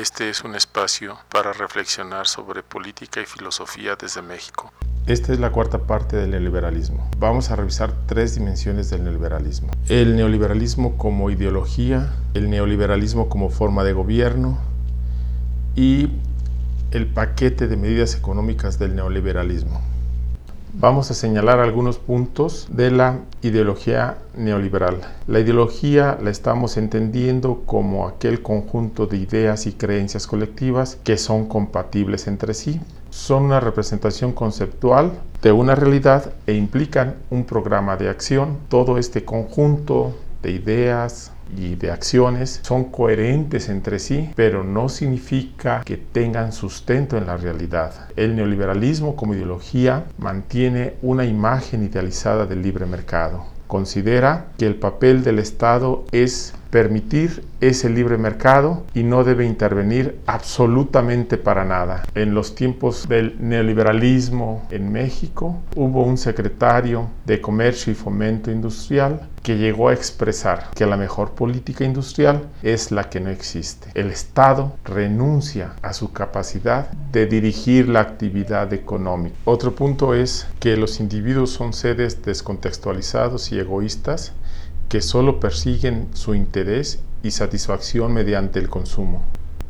Este es un espacio para reflexionar sobre política y filosofía desde México. Esta es la cuarta parte del neoliberalismo. Vamos a revisar tres dimensiones del neoliberalismo. El neoliberalismo como ideología, el neoliberalismo como forma de gobierno y el paquete de medidas económicas del neoliberalismo. Vamos a señalar algunos puntos de la ideología neoliberal. La ideología la estamos entendiendo como aquel conjunto de ideas y creencias colectivas que son compatibles entre sí. Son una representación conceptual de una realidad e implican un programa de acción. Todo este conjunto de ideas, y de acciones son coherentes entre sí, pero no significa que tengan sustento en la realidad. El neoliberalismo como ideología mantiene una imagen idealizada del libre mercado. Considera que el papel del Estado es permitir ese libre mercado y no debe intervenir absolutamente para nada. En los tiempos del neoliberalismo en México hubo un secretario de Comercio y Fomento Industrial que llegó a expresar que la mejor política industrial es la que no existe. El Estado renuncia a su capacidad de dirigir la actividad económica. Otro punto es que los individuos son seres descontextualizados y egoístas que solo persiguen su interés y satisfacción mediante el consumo.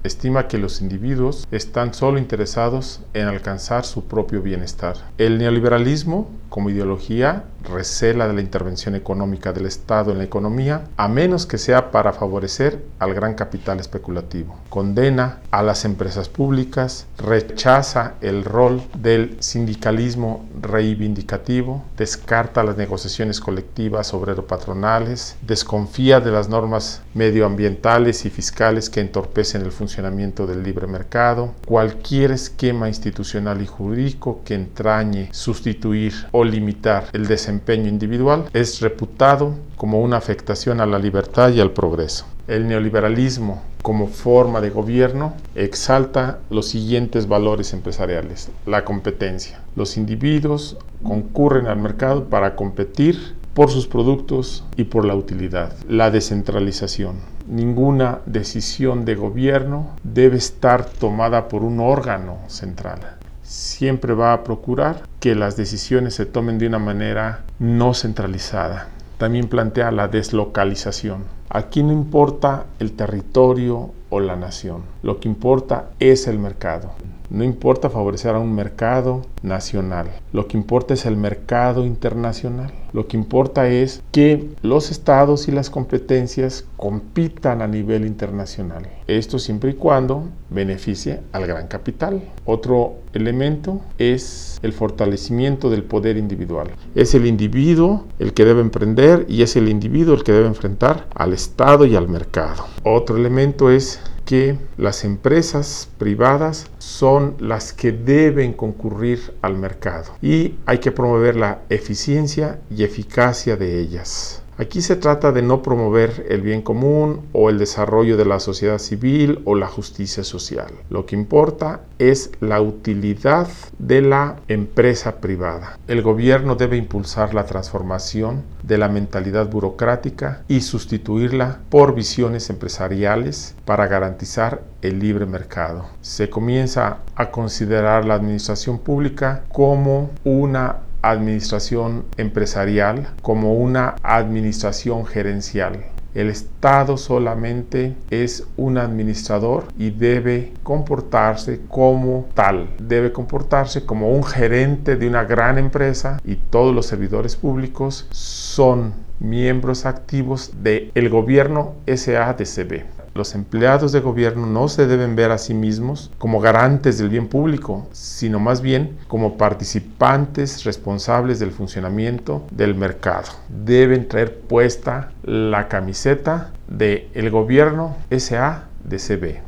Estima que los individuos están solo interesados en alcanzar su propio bienestar. El neoliberalismo, como ideología, recela de la intervención económica del Estado en la economía, a menos que sea para favorecer al gran capital especulativo. Condena a las empresas públicas, rechaza el rol del sindicalismo reivindicativo, descarta las negociaciones colectivas obrero-patronales, desconfía de las normas medioambientales y fiscales que entorpecen el funcionamiento del libre mercado, cualquier esquema institucional y jurídico que entrañe sustituir o limitar el desempeño individual es reputado como una afectación a la libertad y al progreso. El neoliberalismo como forma de gobierno exalta los siguientes valores empresariales. La competencia. Los individuos concurren al mercado para competir por sus productos y por la utilidad. La descentralización. Ninguna decisión de gobierno debe estar tomada por un órgano central siempre va a procurar que las decisiones se tomen de una manera no centralizada. También plantea la deslocalización. Aquí no importa el territorio o la nación, lo que importa es el mercado. No importa favorecer a un mercado nacional, lo que importa es el mercado internacional. Lo que importa es que los estados y las competencias compitan a nivel internacional. Esto siempre y cuando beneficie al gran capital. Otro elemento es el fortalecimiento del poder individual. Es el individuo el que debe emprender y es el individuo el que debe enfrentar al Estado y al mercado. Otro elemento es que las empresas privadas son las que deben concurrir al mercado y hay que promover la eficiencia y eficacia de ellas. Aquí se trata de no promover el bien común o el desarrollo de la sociedad civil o la justicia social. Lo que importa es la utilidad de la empresa privada. El gobierno debe impulsar la transformación de la mentalidad burocrática y sustituirla por visiones empresariales para garantizar el libre mercado. Se comienza a considerar la administración pública como una administración empresarial como una administración gerencial. El Estado solamente es un administrador y debe comportarse como tal. Debe comportarse como un gerente de una gran empresa y todos los servidores públicos son miembros activos del el gobierno SADCB. Los empleados de gobierno no se deben ver a sí mismos como garantes del bien público, sino más bien como participantes responsables del funcionamiento del mercado. Deben traer puesta la camiseta del el gobierno SA de.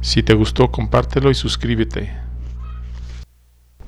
Si te gustó, compártelo y suscríbete.